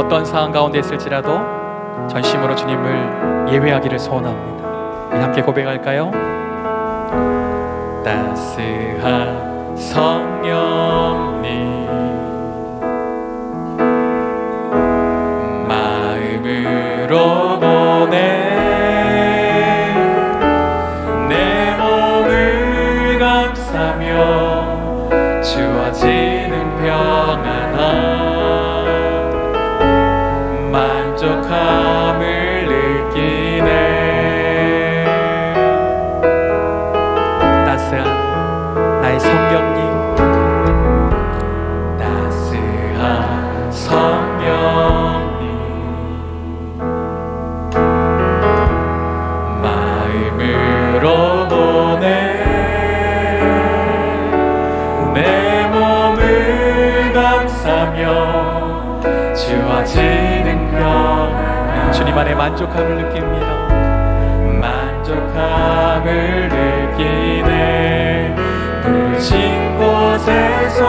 어떤 상황 가운데 있을지라도 전심으로 주님을 예배하기를 소원합니다. 함께 고백할까요? 따스한 성령님 마음으로 보내 내 몸을 감싸며 주어지는 평안함 약함을 느끼네. 따스한 나의 성경님. 따스한 성경님. 마음으로 보내. 내 몸을 감사며 주와 제 주님 안에 만족함을 느낍니다. 만족함을 느끼네 그 부르신 곳에서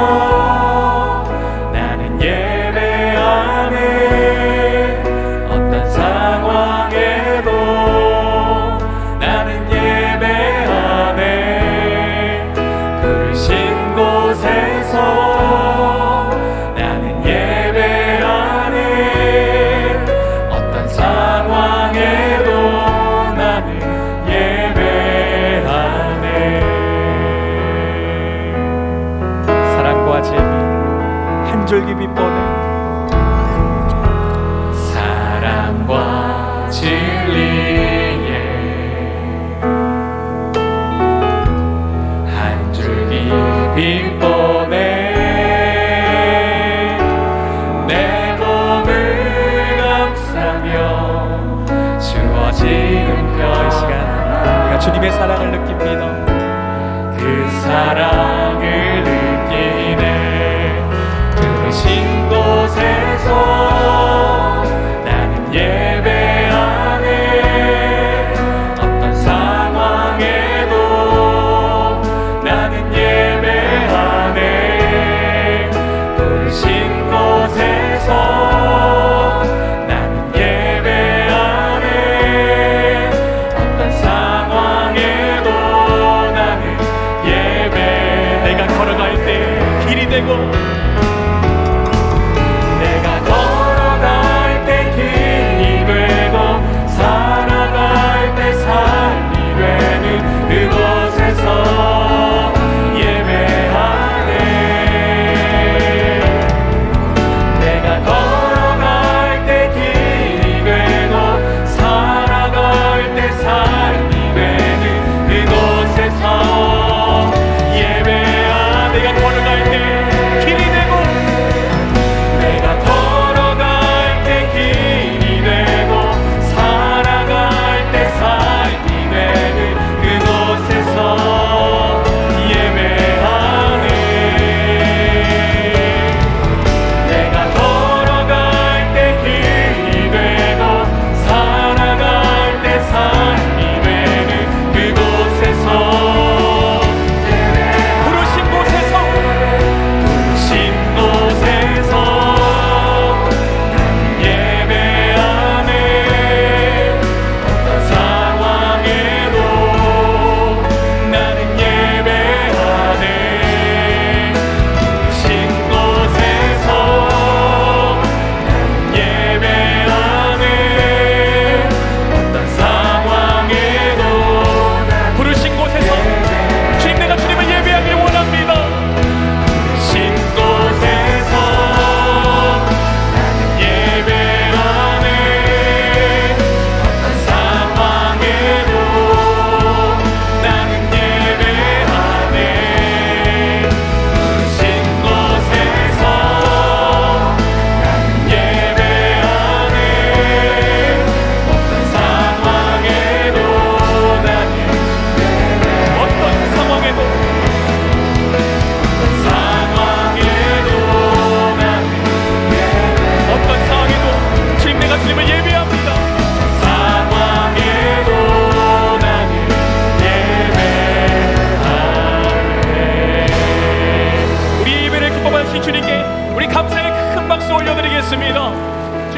tonight.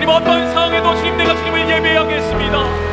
주님 어떤 상황에도 주님 내가 주님을 예배하겠습니다.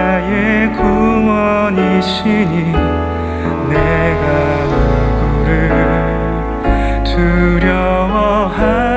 나의 구원이시니 내가 누구를 두려워하